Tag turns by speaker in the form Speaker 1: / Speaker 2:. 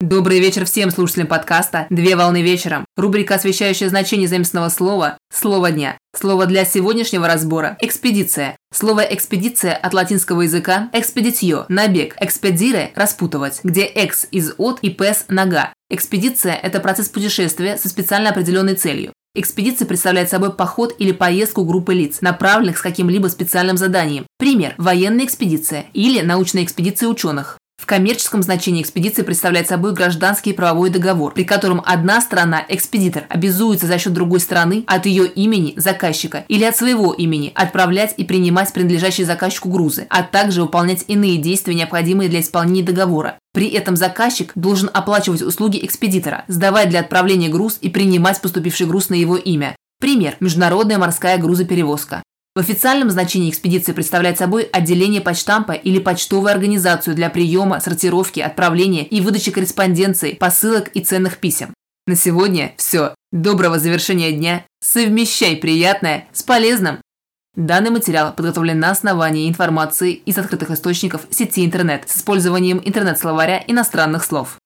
Speaker 1: Добрый вечер всем слушателям подкаста «Две волны вечером». Рубрика, освещающая значение заместного слова «Слово дня». Слово для сегодняшнего разбора – «экспедиция». Слово «экспедиция» от латинского языка «экспедитио» – «набег», «экспедире» – «распутывать», где «экс» из «от» и «пес» – «нога». Экспедиция – это процесс путешествия со специально определенной целью. Экспедиция представляет собой поход или поездку группы лиц, направленных с каким-либо специальным заданием. Пример – военная экспедиция или научная экспедиция ученых. Коммерческом значении экспедиция представляет собой гражданский правовой договор, при котором одна страна, экспедитор, обязуется за счет другой страны от ее имени заказчика или от своего имени отправлять и принимать принадлежащие заказчику грузы, а также выполнять иные действия, необходимые для исполнения договора. При этом заказчик должен оплачивать услуги экспедитора, сдавать для отправления груз и принимать поступивший груз на его имя. Пример – международная морская грузоперевозка. В официальном значении экспедиция представляет собой отделение почтампа или почтовую организацию для приема, сортировки, отправления и выдачи корреспонденции, посылок и ценных писем. На сегодня все. Доброго завершения дня. Совмещай приятное с полезным. Данный материал подготовлен на основании информации из открытых источников сети интернет с использованием интернет-словаря иностранных слов.